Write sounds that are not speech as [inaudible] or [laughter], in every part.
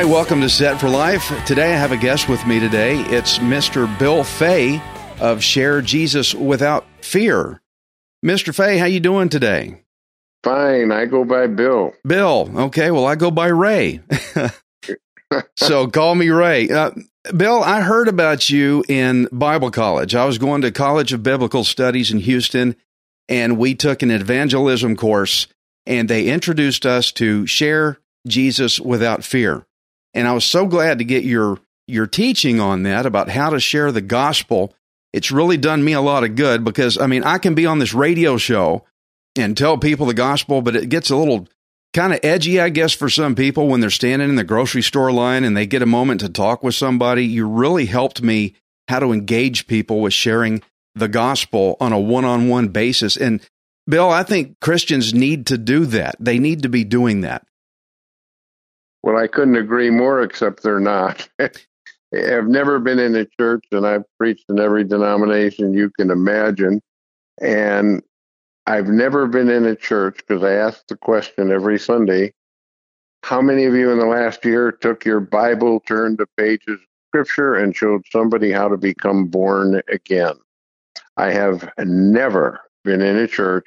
Hi, welcome to Set for Life. Today I have a guest with me today. It's Mr. Bill Fay of Share Jesus Without Fear. Mr. Fay, how you doing today? Fine, I go by Bill. Bill, okay, well I go by Ray. [laughs] so call me Ray. Uh, Bill, I heard about you in Bible college. I was going to College of Biblical Studies in Houston and we took an evangelism course and they introduced us to share Jesus without fear. And I was so glad to get your your teaching on that about how to share the gospel. It's really done me a lot of good because I mean, I can be on this radio show and tell people the gospel, but it gets a little kind of edgy, I guess, for some people when they're standing in the grocery store line and they get a moment to talk with somebody. You really helped me how to engage people with sharing the gospel on a one on one basis. And Bill, I think Christians need to do that. They need to be doing that. Well, I couldn't agree more, except they're not. [laughs] I've never been in a church, and I've preached in every denomination you can imagine. And I've never been in a church because I ask the question every Sunday how many of you in the last year took your Bible, turned to pages of scripture, and showed somebody how to become born again? I have never been in a church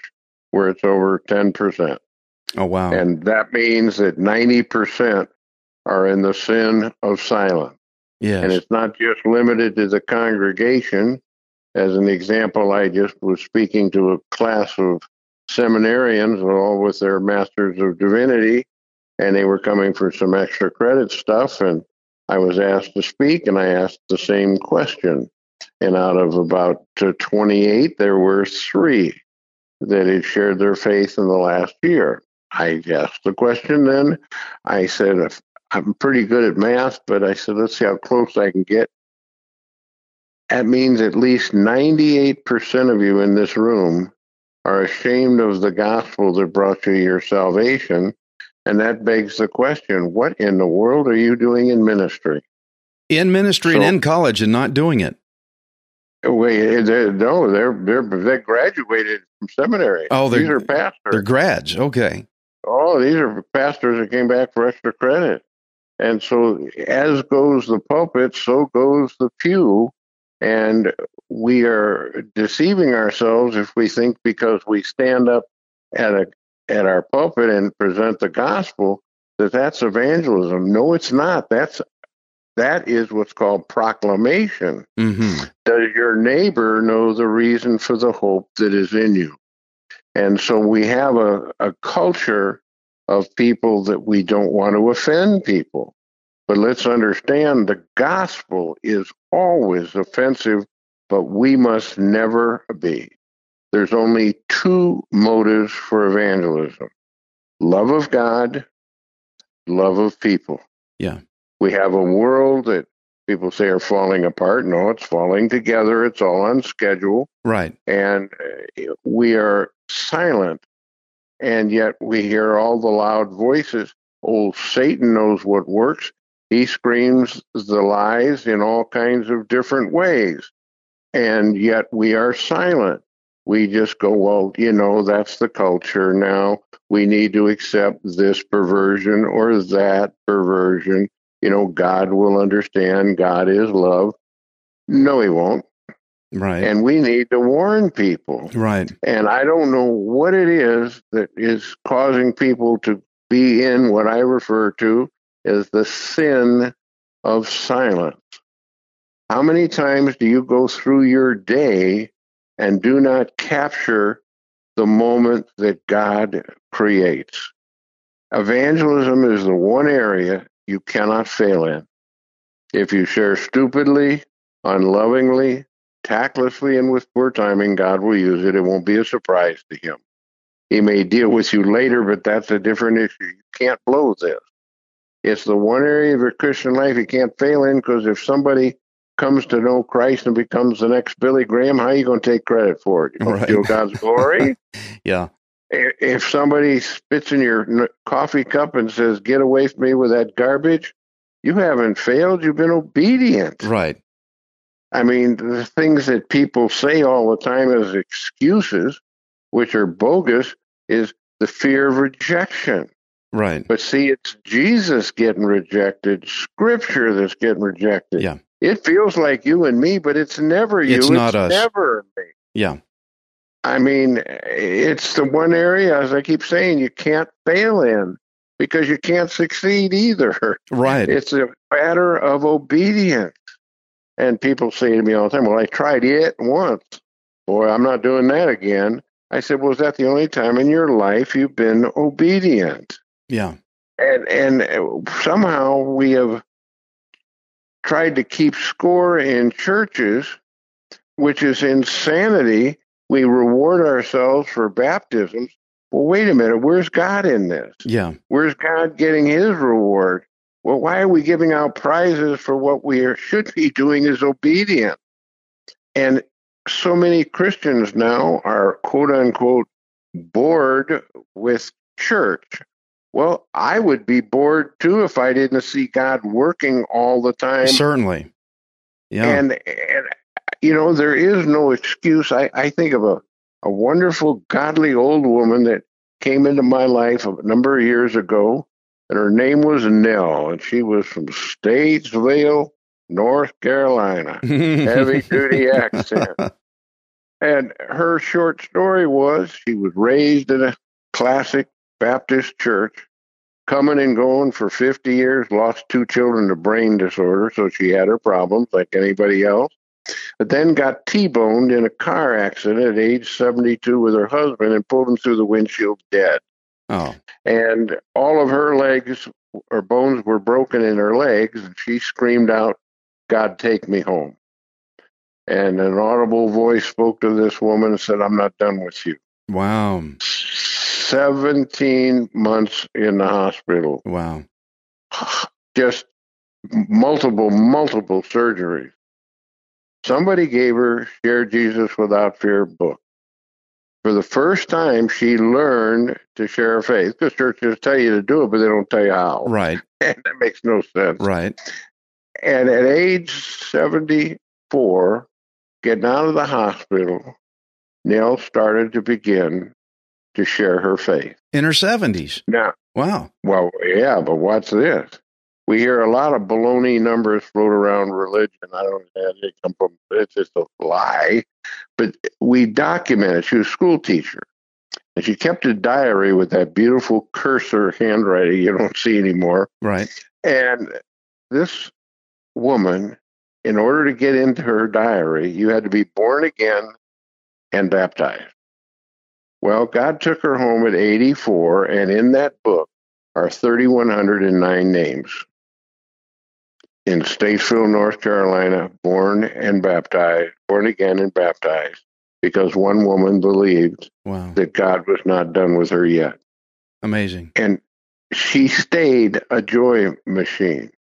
where it's over 10%. Oh, wow. And that means that 90% are in the sin of silence. Yes. And it's not just limited to the congregation. As an example, I just was speaking to a class of seminarians, all with their Masters of Divinity, and they were coming for some extra credit stuff. And I was asked to speak, and I asked the same question. And out of about uh, 28, there were three that had shared their faith in the last year. I asked the question then. I said, if I'm pretty good at math, but I said, let's see how close I can get. That means at least 98% of you in this room are ashamed of the gospel that brought you your salvation. And that begs the question what in the world are you doing in ministry? in ministry and in college and not doing it. Wait, eh, they're, no, they're, they're they graduated from seminary. Oh, they're- these are pastors. They're grads. Okay. Oh, these are pastors that came back for extra credit. And so, as goes the pulpit, so goes the pew. And we are deceiving ourselves if we think because we stand up at a at our pulpit and present the gospel that that's evangelism. No, it's not. That's that is what's called proclamation. hmm Does your neighbor know the reason for the hope that is in you? And so we have a, a culture of people that we don't want to offend people. But let's understand the gospel is always offensive, but we must never be. There's only two motives for evangelism love of God, love of people. Yeah. We have a world that people say are falling apart. No, it's falling together. It's all on schedule. Right. And uh, we are silent. And yet we hear all the loud voices. Old Satan knows what works. He screams the lies in all kinds of different ways. And yet we are silent. We just go, well, you know, that's the culture now. We need to accept this perversion or that perversion. You know, God will understand. God is love. No, he won't. Right. And we need to warn people. right. And I don't know what it is that is causing people to be in what I refer to as the sin of silence. How many times do you go through your day and do not capture the moment that God creates. Evangelism is the one area you cannot fail in. If you share stupidly, unlovingly, tactlessly, and with poor timing, God will use it. It won't be a surprise to Him. He may deal with you later, but that's a different issue. You can't blow this. It's the one area of your Christian life you can't fail in because if somebody comes to know Christ and becomes the next Billy Graham, how are you going to take credit for it? You going Right. to steal God's glory? [laughs] Yeah. If somebody spits in your coffee cup and says, "Get away from me with that garbage," you haven't failed. You've been obedient. Right. I mean, the things that people say all the time as excuses, which are bogus, is the fear of rejection. Right. But see, it's Jesus getting rejected, Scripture that's getting rejected. Yeah. It feels like you and me, but it's never you. It's not us. Never me. Yeah. I mean, it's the one area, as I keep saying, you can't fail in because you can't succeed either. Right. It's a matter of obedience. And people say to me all the time, Well, I tried it once. Boy, I'm not doing that again. I said, Well, is that the only time in your life you've been obedient? yeah. And and uh, somehow we have tried to keep score in churches, which is insanity. We reward ourselves for baptisms. Well, wait a minute. Where's God in this? Yeah. Where's God getting his reward? Well, why are we giving out prizes for what we are, should be doing is obedient? And so many Christians now are quote unquote bored with church. Well, I would be bored too if I didn't see God working all the time. Certainly. Yeah. And, and you know, there is no excuse. I, I think of a, a wonderful, godly old woman that came into my life a number of years ago, and her name was Nell, and she was from Statesville, North Carolina. heavy duty [laughs] accent. And her short story was she was raised in a classic Baptist church, coming and going for 50 years, lost two children to brain disorder, so she had her problems like anybody else. But then got T boned in a car accident at age 72 with her husband and pulled him through the windshield dead. Oh. And all of her legs or bones were broken in her legs, and she screamed out, God, take me home. And an audible voice spoke to this woman and said, I'm not done with you. Wow. 17 months in the hospital, Wow. [sighs] just multiple, multiple surgeries. Somebody gave her Share Jesus Without Fear book. For the first time, she learned to share her faith because churches tell you to do it, but they don't tell you how. [laughs] Right. And that makes no sense. Right. And at age 74, getting out of the hospital, Nell started to begin to share her faith. In her 70s. Now, Wow. well, yeah, but what's this? We hear a lot of baloney numbers float around religion. I don't know where they come from. It's just a lie. But we documented. She was a school teacher. And she kept a diary with that beautiful cursor handwriting you don't see anymore. Right. And this woman, in order to get into her diary, you had to be born again and baptized. Well, God took her home at 84, and in that book are 3,109 names. In Statesville, North Carolina, born and baptized, born again and baptized, because one woman believed Wow. that God was not done with her yet Amazing. and she stayed a joy machine.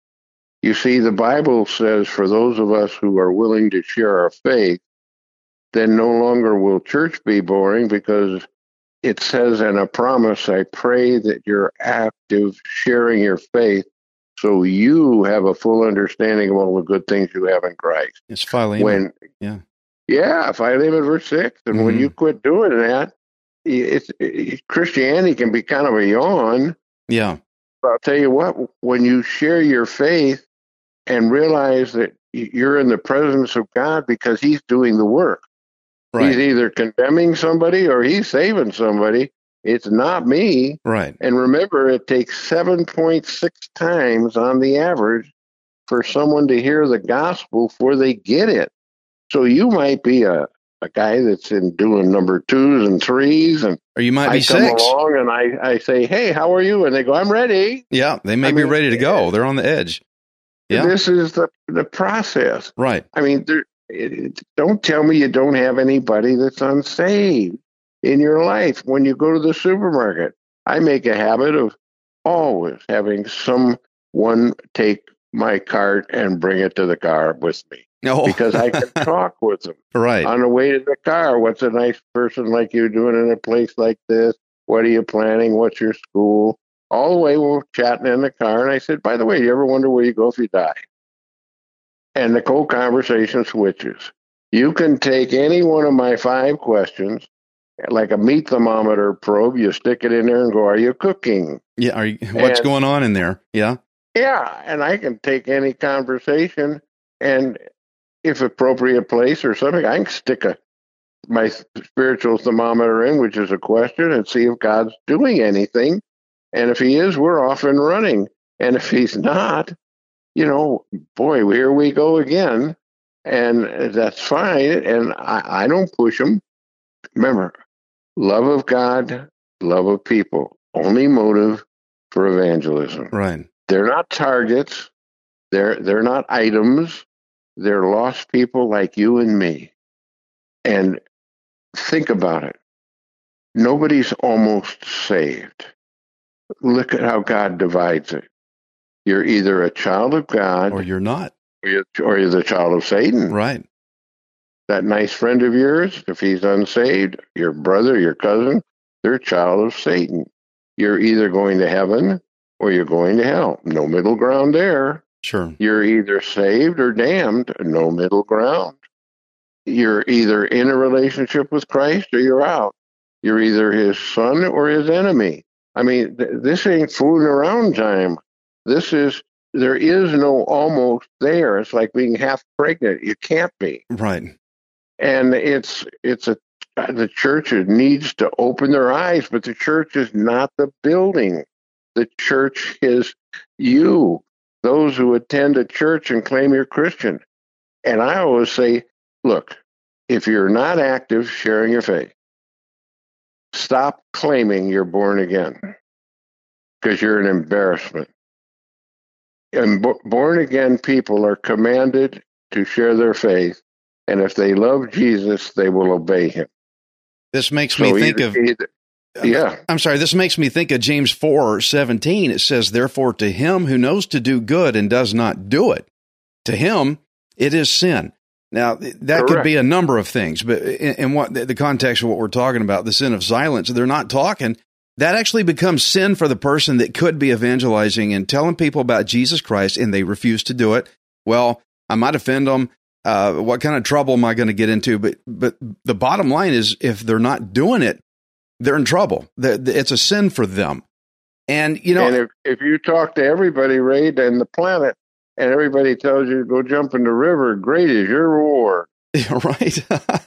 You see, the Bible says for those of us who are willing to share our faith, then no longer will church be boring because it says in a promise, I pray that you're active sharing your faith so you have a full understanding of all the good things you have in Christ. It's Philemon. When, Yeah. yeah, Philemon verse six, and when Mhm. you quit doing that, it's, it, Christianity can be kind of a yawn. yeah. But I'll tell you what, when you share your faith and realize that you're in the presence of God because He's doing the work, He's either condemning somebody or He's saving somebody. It's not me. Right. And remember, it takes 7.6 times on the average for someone to hear the gospel before they get it. So you might be a, a guy that's in doing number twos and threes, and Or you might I be come six. along and I, I say, "Hey, how are you?" And they go, "I'm ready." Yeah, they may I be mean, ready to go. They're on the edge. Yeah. This is the the process. Right. I mean, there, it, it- don't tell me you don't have anybody that's unsaved in your life. When you go to the supermarket, I make a habit of always having someone take my cart and bring it to the car with me No. because I can [laughs] talk with them right. on the way to the car. What's a nice person like you doing in a place like this? What are you planning? What's your school? All the way we're chatting in the car, and I said, "By the way, you ever wonder where you go if you die?" And the whole conversation switches. You can take any one of my five questions, like a meat thermometer probe. You stick it in there and go, "Are you cooking?" Yeah. Are you, what's And- going on in there? Yeah. Yeah, and I can take any conversation, and if appropriate place or something, I can stick a my spiritual thermometer in, which is a question, and see if God's doing anything. And if He is, we're off and running. And if He's not, you know, boy, here we go again, and that's fine. And I, I don't push them. Remember, love of God, love of people, only motive for evangelism. Right. They're not targets. They're they're not items. They're lost people like you and me. And think about it. Nobody's almost saved. Look at how God divides it. You're either a child of God Or you're not. or you're, or you're the child of Satan. Right. That nice friend of yours, if he's unsaved, your brother, your cousin, they're a child of Satan. You're either going to heaven or you're going to hell. No middle ground there. Sure. You're either saved or damned, no middle ground. You're either in a relationship with Christ or you're out. You're either his son or his enemy. I mean, th- this ain't fooling around time. This is, there is no almost there. It's like being half pregnant. You can't be. Right. And it's, it's a, the church needs to open their eyes, but the church is not the building. The church is you, those who attend a church and claim you're Christian. And I always say, look, if you're not active sharing your faith, stop claiming you're born again because you're an embarrassment. And bo- born again people are commanded to share their faith. And if they love Jesus, they will obey him. This makes So me think either- of either- yeah. I'm sorry, this makes me think of James 4 17. It says, Therefore, to him who knows to do good and does not do it, to him it is sin. Now, that could be a number of things, but in, in what the context of what we're talking about, the sin of silence, they're not talking. That actually becomes sin for the person that could be evangelizing and telling people about Jesus Christ and they refuse to do it. Well, I might offend them. Uh, what kind of trouble am I going to get into? But, but the bottom line is if they're not doing it, they're in trouble. It's a sin for them. And, you know, and if, if you talk to everybody, Ray, and the planet, and everybody tells you to go jump in the river, great is your reward. [laughs] right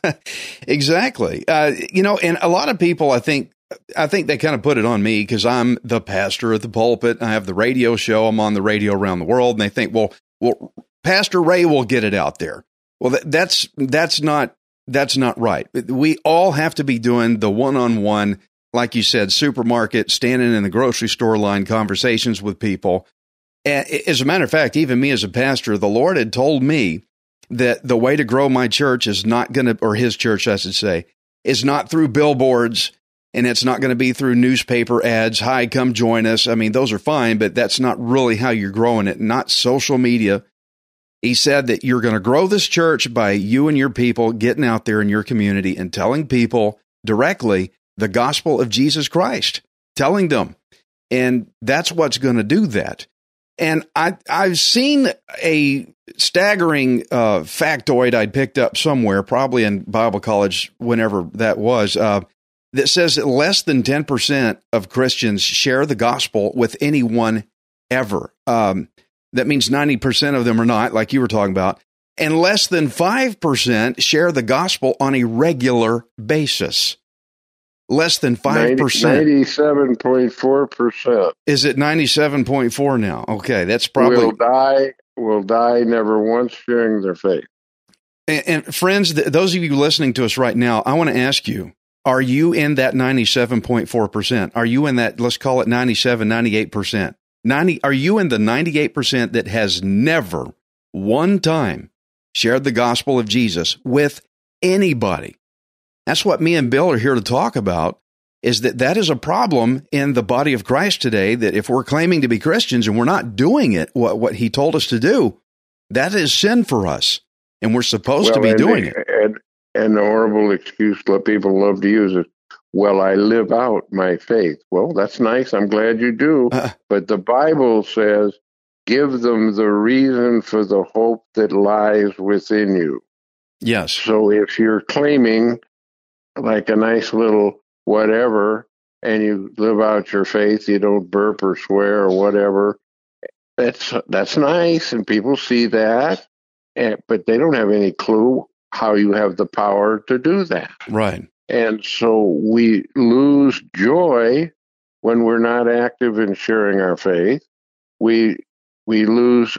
[laughs] exactly uh, you know and a lot of people i think i think they kind of put it on me because i'm the pastor at the pulpit i have the radio show i'm on the radio around the world and they think well well pastor ray will get it out there well that, that's that's not that's not right we all have to be doing the one-on-one like you said supermarket standing in the grocery store line conversations with people as a matter of fact even me as a pastor the lord had told me that the way to grow my church is not going to, or his church, I should say, is not through billboards and it's not going to be through newspaper ads. Hi, come join us. I mean, those are fine, but that's not really how you're growing it, not social media. He said that you're going to grow this church by you and your people getting out there in your community and telling people directly the gospel of Jesus Christ, telling them. And that's what's going to do that. And I, I've seen a staggering uh, factoid I'd picked up somewhere, probably in Bible college, whenever that was, uh, that says that less than 10% of Christians share the gospel with anyone ever. Um, that means 90% of them are not, like you were talking about. And less than 5% share the gospel on a regular basis. Less than 5%. 97.4% Is it 97.4 now? Okay, that's probably will die, will die never once sharing their faith. And, and friends, th- those of you listening to us right now, I want to ask you, are you in that 97.4%? Are you in that, let's call it 97, 98%? 90, are you in the 98% that has never one time shared the gospel of Jesus with anybody? That's what me and Bill are here to talk about is that that is a problem in the body of Christ today that if we're claiming to be Christians and we're not doing it what what he told us to do, that is sin for us and we're supposed well, to be doing it. And, and the horrible excuse that people love to use is, well, I live out my faith. Well, that's nice. I'm glad you do. [laughs] Uh, but the Bible says, give them the reason for the hope that lies within you. yes. So if you're claiming like a nice little whatever and you live out your faith, you don't burp or swear or whatever, that's that's nice and people see that, and, but they don't have any clue how you have the power to do that. Right. And so we lose joy when we're not active in sharing our faith. We we lose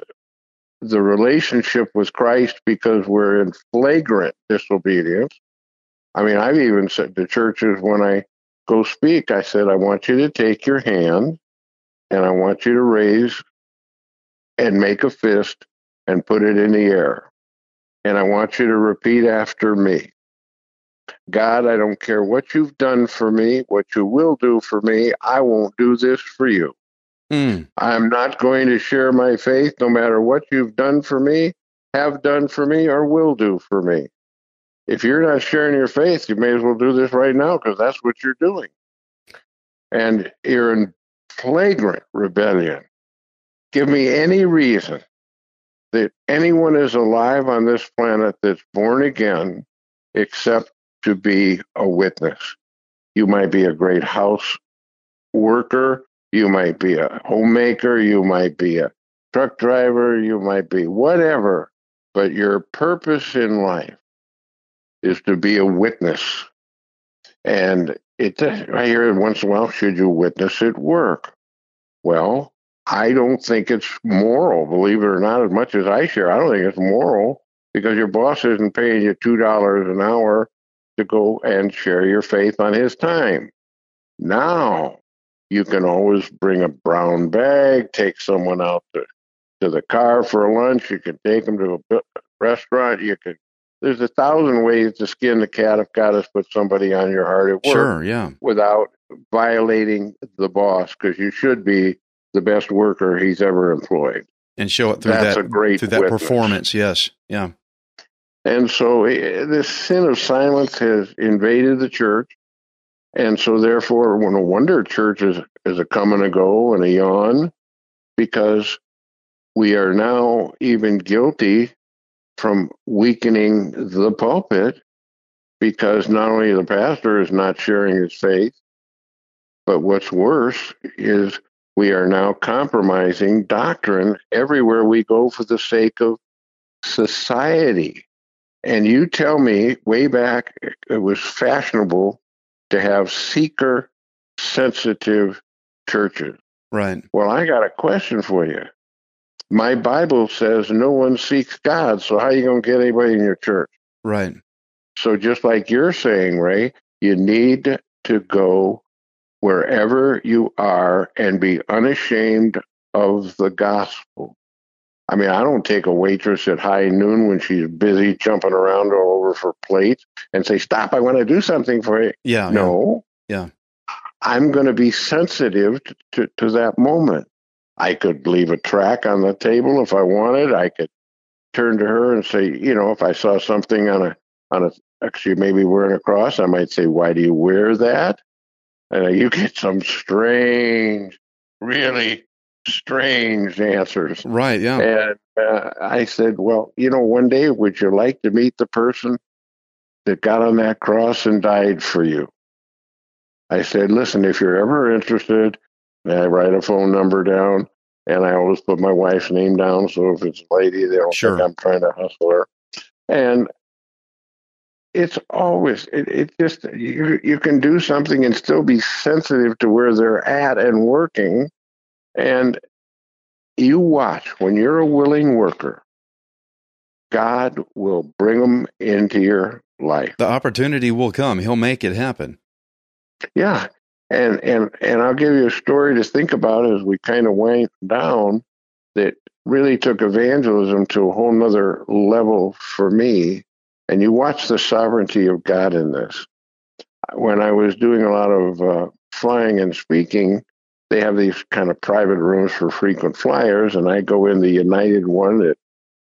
the relationship with Christ because we're in flagrant disobedience. I mean, I've even said to churches when I go speak, I said, I want you to take your hand and I want you to raise and make a fist and put it in the air. And I want you to repeat after me. God, I don't care what you've done for me, what you will do for me. I won't do this for you. Mm, I'm not going to share my faith no matter what you've done for me, have done for me, or will do for me. If you're not sharing your faith, you may as well do this right now because that's what you're doing. And you're in flagrant rebellion. Give me any reason that anyone is alive on this planet that's born again except to be a witness. You might be a great house worker, you might be a homemaker, you might be a truck driver, you might be whatever, but your purpose in life is to be a witness. And it, I hear it once in a while, should you witness at work? Well, I don't think it's moral, believe it or not, as much as I share. I don't think it's moral because your boss isn't paying you $2 an hour to go and share your faith on his time. Now, you can always bring a brown bag, take someone out to, to the car for lunch. You can take them to a restaurant. You can. There's a thousand ways to skin the cat if God has put somebody on your heart at work sure. Yeah. without violating the boss, because you should be the best worker he's ever employed. And show it through That's that a great through that witness. performance. Yes. Yeah. And so eh, this sin of silence has invaded the church. And so therefore, no wonder church is, is a come and a go and a yawn because we are now even guilty from weakening the pulpit because not only the pastor is not sharing his faith, but what's worse is we are now compromising doctrine everywhere we go for the sake of society. And you tell me, way back, it was fashionable to have seeker sensitive churches. Right. Well, I got a question for you. My Bible says no one seeks God, so how are you going to get anybody in your church? Right. So just like you're saying, Ray, you need to go wherever you are and be unashamed of the gospel. I mean, I don't take a waitress at high noon when she's busy jumping around all over for plates and say, "Stop! I want to do something for you." Yeah. No. Yeah. I'm going to be sensitive to, to, to that moment. I could leave a track on the table if I wanted. I could turn to her and say, you know, if I saw something on a on a actually maybe wearing a cross, I might say, "Why do you wear that?" And uh, you get some strange, really strange answers. Right. Yeah. And uh, I said, Well, you know, one day would you like to meet the person that got on that cross and died for you? I said, Listen, if you're ever interested, I write a phone number down and I always put my wife's name down. So if it's a lady, they don't Sure. think I'm trying to hustle her. And it's always it, it just you you can do something and still be sensitive to where they're at and working and you watch when you're a willing worker God will bring them into your life. The opportunity will come. He'll make it happen. Yeah. And and and I'll give you a story to think about as we kind of went down that really took evangelism to a whole nother level for me. And you watch the sovereignty of God in this. When I was doing a lot of uh, flying and speaking, they have these kind of private rooms for frequent flyers, and I go in the United one at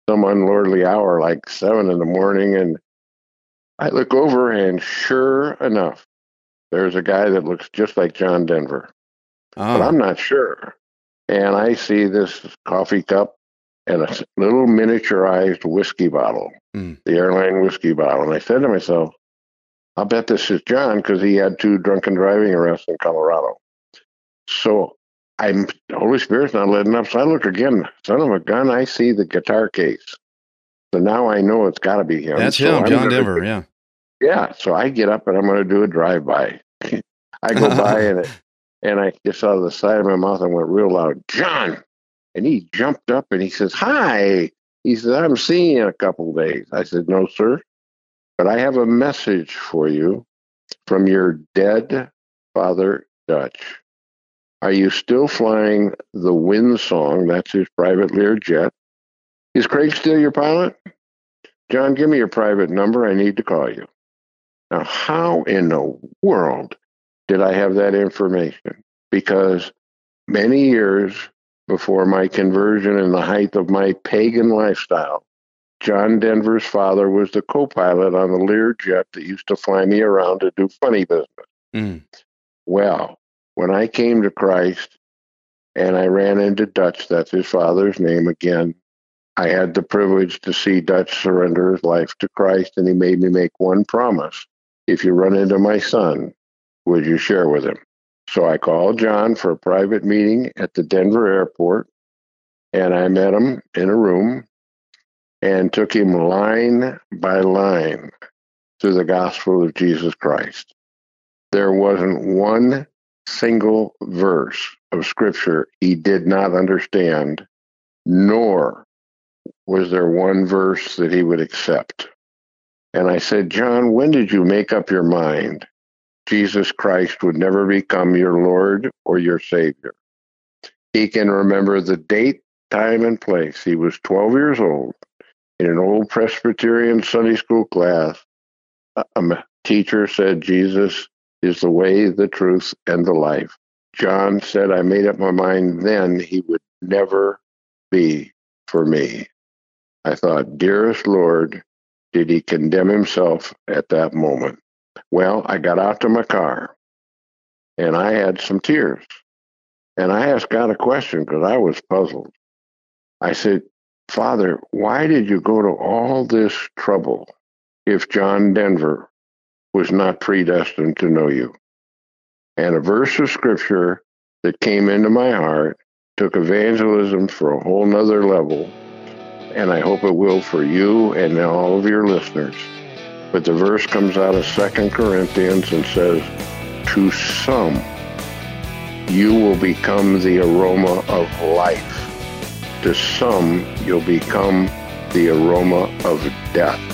some unlordly hour, like seven in the morning, and I look over, and sure enough, there's a guy that looks just like John Denver, Oh, but I'm not sure. And I see this coffee cup and a little miniaturized whiskey bottle, Mm. the airline whiskey bottle. And I said to myself, I'll bet this is John because he had two drunken driving arrests in Colorado. So I'm Holy Spirit's not letting up. So I look again, son of a gun, I see the guitar case. So now I know it's got to be him. that's So him, I'm John Denver. Yeah. yeah, so I get up and I'm going to do a drive by. [laughs] I go by [laughs] and it, and I just out of the side of my mouth I went real loud, John, and he jumped up and he says, "Hi." He said, "I'm seeing you in a couple of days." I said, "No, sir, but I have a message for you from your dead father, Dutch. Are you still flying the Wind Song? That's his private Lear jet. Is Craig still your pilot? John, give me your private number. I need to call you." Now, how in the world did I have that information? Because many years before my conversion and the height of my pagan lifestyle, John Denver's father was the co pilot on the Lear jet that used to fly me around to do funny business. Mm. Well, when I came to Christ and I ran into Dutch, that's his father's name again, I had the privilege to see Dutch surrender his life to Christ, and he made me make one promise. If you run into my son, would you share with him? So I called John for a private meeting at the Denver airport, and I met him in a room and took him line by line through the gospel of Jesus Christ. There wasn't one single verse of scripture he did not understand, nor was there one verse that he would accept. And I said, John, when did you make up your mind Jesus Christ would never become your Lord or your Savior? He can remember the date, time, and place. He was 12 years old in an old Presbyterian Sunday school class. A teacher said, Jesus is the way, the truth, and the life. John said, I made up my mind then he would never be for me. I thought, dearest Lord, did he condemn himself at that moment? Well, I got out to my car and I had some tears. And I asked God a question because I was puzzled. I said, Father, why did you go to all this trouble if John Denver was not predestined to know you? And a verse of scripture that came into my heart took evangelism for a whole nother level. And I hope it will for you and all of your listeners. But the verse comes out of Second Corinthians and says, To some you will become the aroma of life. To some you'll become the aroma of death.